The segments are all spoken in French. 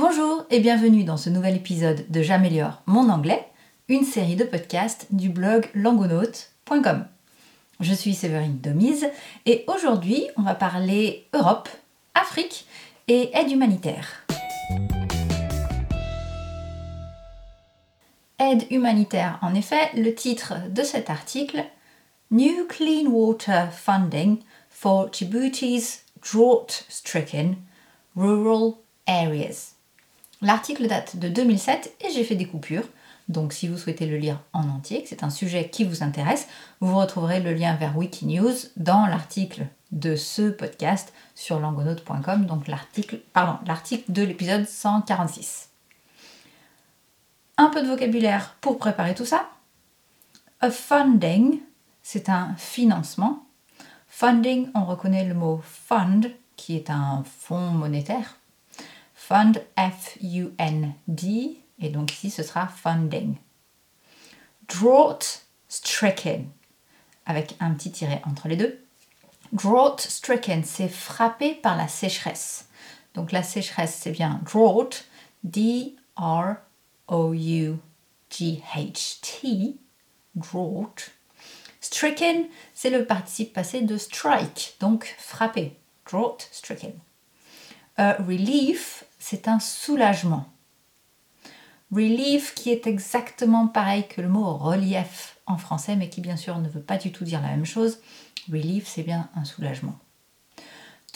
Bonjour et bienvenue dans ce nouvel épisode de J'améliore mon anglais, une série de podcasts du blog langonaute.com. Je suis Séverine Domise et aujourd'hui on va parler Europe, Afrique et aide humanitaire. Aide humanitaire, en effet, le titre de cet article New Clean Water Funding for Djibouti's Drought-Stricken Rural Areas. L'article date de 2007 et j'ai fait des coupures. Donc si vous souhaitez le lire en entier, que c'est un sujet qui vous intéresse, vous retrouverez le lien vers Wikinews dans l'article de ce podcast sur langonaute.com, donc l'article, de l'épisode 146. Un peu de vocabulaire pour préparer tout ça. A funding, c'est un financement. Funding, on reconnaît le mot fund, qui est un fonds monétaire. Fund, F-U-N-D, et donc ici ce sera funding. Drought stricken, avec un petit tiret entre les deux. Drought stricken, c'est frappé par la sécheresse. Donc la sécheresse, c'est bien drought, D-R-O-U-G-H-T, drought. Stricken, c'est le participe passé de strike, donc frapper. Drought stricken. relief, c'est un soulagement. Relief qui est exactement pareil que le mot relief en français, mais qui bien sûr ne veut pas du tout dire la même chose. Relief, c'est bien un soulagement.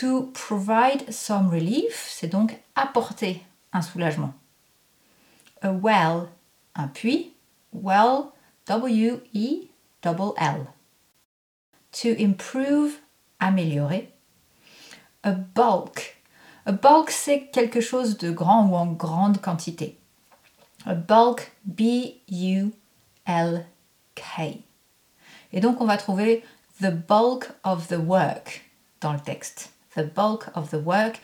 To provide some relief, c'est donc apporter un soulagement. A well, un puits. Well, W-E-L-L. To improve, améliorer. A bulk. A bulk, c'est quelque chose de grand ou en grande quantité. A bulk, B-U-L-K. Et donc, on va trouver the bulk of the work dans le texte. The bulk of the work,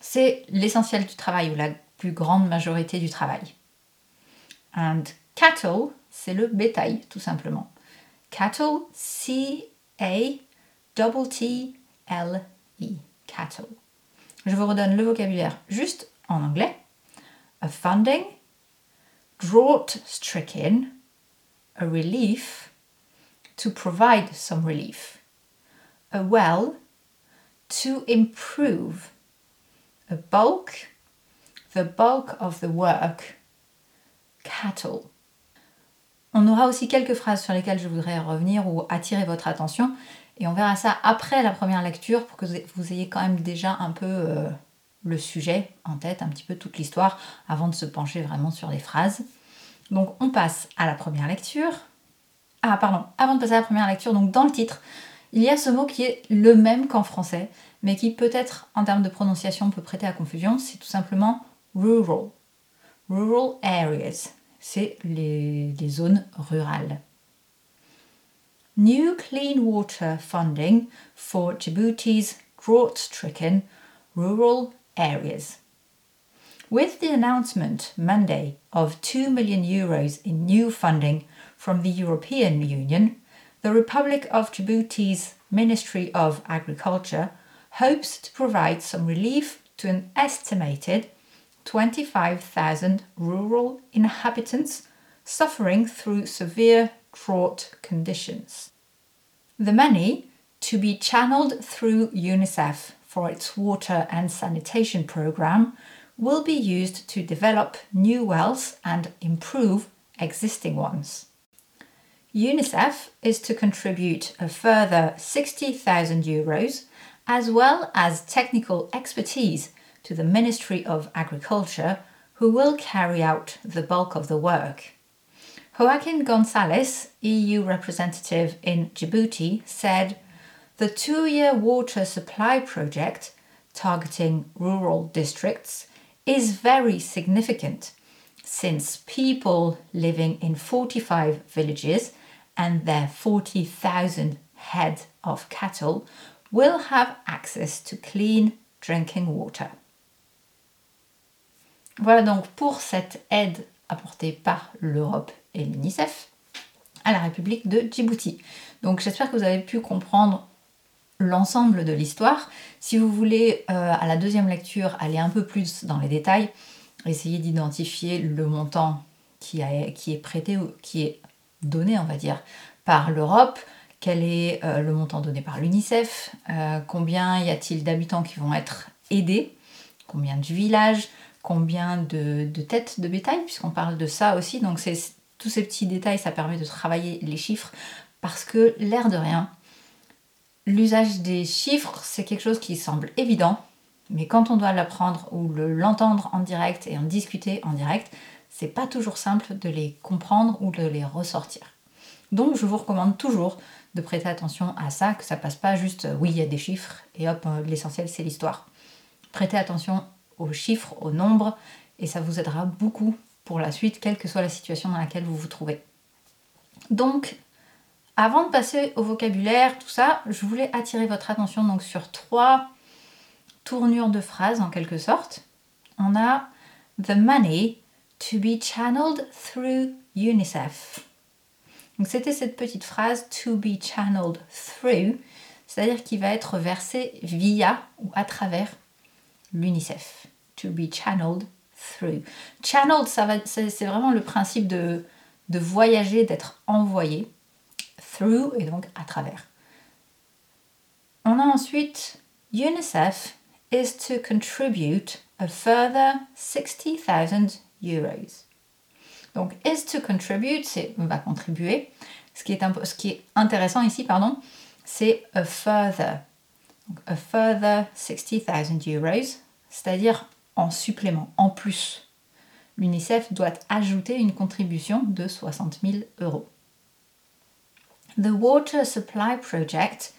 c'est l'essentiel du travail ou la plus grande majorité du travail. And cattle, c'est le bétail, tout simplement. Cattle, C-A-T-T-L-E. Cattle. Je vous redonne le vocabulaire juste en anglais. A funding, drought stricken, a relief, to provide some relief, a well, to improve, a bulk, the bulk of the work, cattle. On aura aussi quelques phrases sur lesquelles je voudrais revenir ou attirer votre attention et on verra ça après la première lecture pour que vous ayez quand même déjà un peu euh, le sujet en tête, un petit peu toute l'histoire avant de se pencher vraiment sur les phrases. Donc on passe à la première lecture. Ah pardon, avant de passer à la première lecture, donc dans le titre, il y a ce mot qui est le même qu'en français, mais qui peut-être en termes de prononciation peut prêter à confusion, c'est tout simplement rural. Rural areas, c'est les, les zones rurales. New clean water funding for Djibouti's drought-stricken rural areas. With the announcement Monday of 2 million euros in new funding from the European Union, the Republic of Djibouti's Ministry of Agriculture hopes to provide some relief to an estimated 25,000 rural inhabitants suffering through severe drought conditions. The money to be channeled through UNICEF for its water and sanitation program will be used to develop new wells and improve existing ones. UNICEF is to contribute a further 60,000 euros as well as technical expertise to the Ministry of Agriculture, who will carry out the bulk of the work. Joaquin Gonzalez, EU representative in Djibouti, said the two year water supply project targeting rural districts is very significant since people living in 45 villages and their 40,000 head of cattle will have access to clean drinking water. Voilà donc pour cette aide apportée par l'Europe et l'UNICEF à la République de Djibouti. Donc j'espère que vous avez pu comprendre l'ensemble de l'histoire. Si vous voulez, euh, à la deuxième lecture, aller un peu plus dans les détails, essayer d'identifier le montant qui, est prêté, qui est donné, on va dire, par l'Europe, quel est euh, le montant donné par l'UNICEF, euh, combien y a-t-il d'habitants qui vont être aidés, combien de villages, combien de, de têtes de bétail, puisqu'on parle de ça aussi. Donc c'est tous ces petits détails, ça permet de travailler les chiffres, parce que l'air de rien, l'usage des chiffres, c'est quelque chose qui semble évident, mais quand on doit l'apprendre ou l'entendre en direct et en discuter en direct, c'est pas toujours simple de les comprendre ou de les ressortir. Donc je vous recommande toujours de prêter attention à ça, que ça passe pas juste euh, oui, il y a des chiffres et hop, euh, l'essentiel c'est l'histoire. Prêtez attention aux chiffres, aux nombres et ça vous aidera beaucoup la suite, quelle que soit la situation dans laquelle vous vous trouvez. Donc, avant de passer au vocabulaire, tout ça, je voulais attirer votre attention donc sur trois tournures de phrases en quelque sorte. On a the money to be channeled through UNICEF. Donc c'était cette petite phrase to be channeled through, c'est-à-dire qu'il va être versé via ou à travers l'UNICEF. To be channeled through. Channeled, c'est vraiment le principe de, de voyager, d'être envoyé. Through et donc à travers. On a ensuite UNICEF is to contribute a further 60,000 euros. Donc, is to contribute, c'est va contribuer. Ce qui est, intéressant ici, pardon, c'est a further. A further 60,000 euros, c'est-à-dire en supplément, en plus. L'UNICEF doit ajouter une contribution de 60 000 euros. The water supply project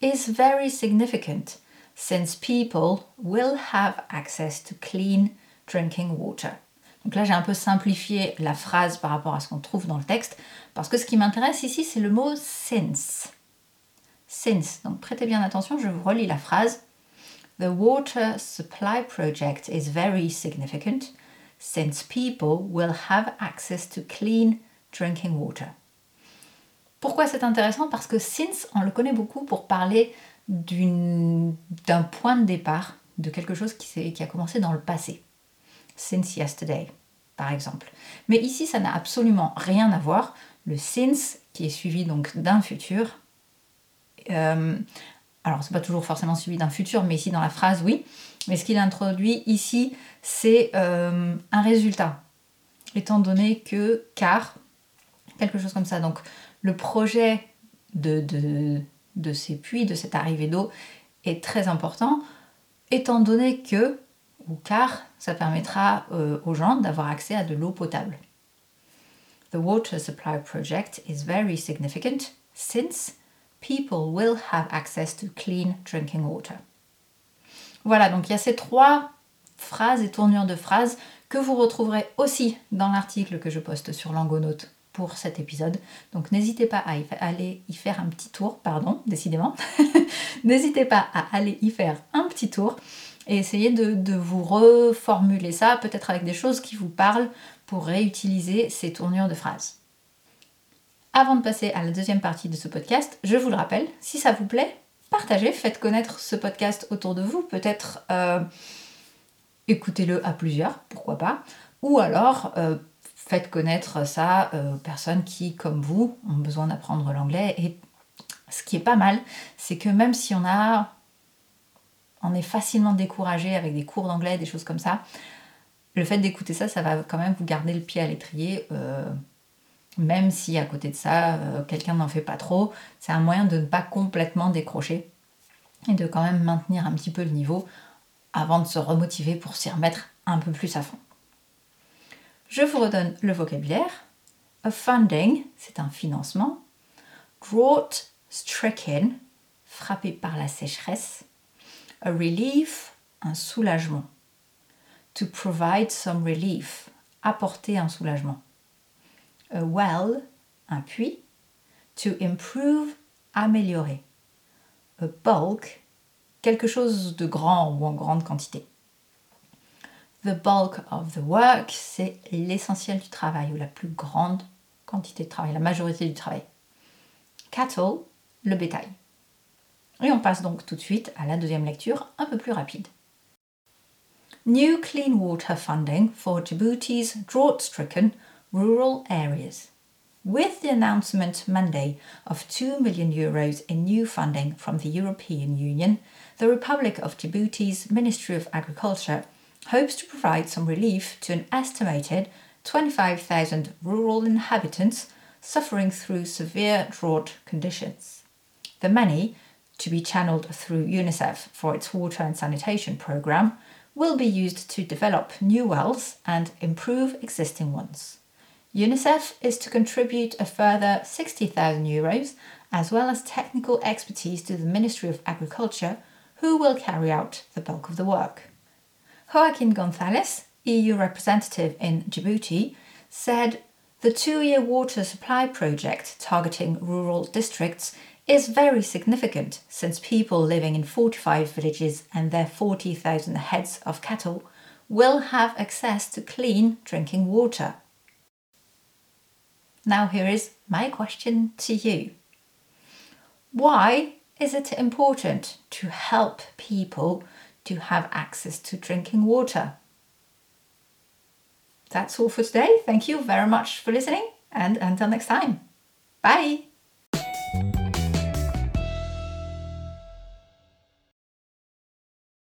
is very significant since people will have access to clean drinking water. Donc là, j'ai un peu simplifié la phrase par rapport à ce qu'on trouve dans le texte, parce que ce qui m'intéresse ici, c'est le mot since. Since. Donc prêtez bien attention, je vous relis la phrase. The water supply project is very significant since people will have access to clean drinking water. Pourquoi c'est intéressant? Parce que since, on le connaît beaucoup pour parler d'un point de départ, de quelque chose qui, a commencé dans le passé since yesterday, par exemple. Mais ici, ça n'a absolument rien à voir. Le since, qui est suivi donc d'un futur, euh, alors c'est pas toujours forcément suivi d'un futur, mais ici dans la phrase, oui. Mais ce qu'il introduit ici, c'est euh, un résultat, étant donné que car, quelque chose comme ça. Donc le projet de, ces puits, de cette arrivée d'eau, est très important, étant donné que ou car ça permettra euh, aux gens d'avoir accès à de l'eau potable. The water supply project is very significant since people will have access to clean drinking water. Voilà, donc il y a ces trois phrases et tournures de phrases que vous retrouverez aussi dans l'article que je poste sur Langonaute pour cet épisode. Donc n'hésitez pas à aller y faire un petit tour, pardon, décidément. n'hésitez pas à aller y faire un petit tour et essayez de, vous reformuler ça, peut-être avec des choses qui vous parlent pour réutiliser ces tournures de phrases. Avant de passer à la deuxième partie de ce podcast, je vous le rappelle, si ça vous plaît, partagez, faites connaître ce podcast autour de vous, peut-être euh, écoutez-le à plusieurs, pourquoi pas, ou alors euh, faites connaître ça euh, aux personnes qui, comme vous, ont besoin d'apprendre l'anglais. Et ce qui est pas mal, c'est que même si on a on est facilement découragé avec des cours d'anglais, des choses comme ça. Le fait d'écouter ça, ça va quand même vous garder le pied à l'étrier, même si à côté de ça, euh, quelqu'un n'en fait pas trop. C'est un moyen de ne pas complètement décrocher et de quand même maintenir un petit peu le niveau avant de se remotiver pour s'y remettre un peu plus à fond. Je vous redonne le vocabulaire. A funding, c'est un financement. Drought stricken, frappé par la sécheresse. A relief, un soulagement. To provide some relief, apporter un soulagement. A well, un puits. To improve, améliorer. A bulk, quelque chose de grand ou en grande quantité. The bulk of the work, c'est l'essentiel du travail ou la plus grande quantité de travail, la majorité du travail. Cattle, le bétail. Et on passe donc tout de suite à la deuxième lecture un peu plus rapide. new clean water funding for Djibouti's drought stricken rural areas. With the announcement Monday of 2 million euros in new funding from the European Union, the Republic of Djibouti's Ministry of Agriculture hopes to provide some relief to an estimated 25,000 rural inhabitants suffering through severe drought conditions. The money, to be channeled through UNICEF for its water and sanitation programme, will be used to develop new wells and improve existing ones. UNICEF is to contribute a further 60,000 euros as well as technical expertise to the Ministry of Agriculture, who will carry out the bulk of the work. Joaquin Gonzalez, EU representative in Djibouti, said the two year water supply project targeting rural districts is very significant since people living in 45 villages and their 40,000 heads of cattle will have access to clean drinking water. Now, here is my question to you Why is it important to help people to have access to drinking water? That's all for today. Thank you very much for listening, and until next time, bye.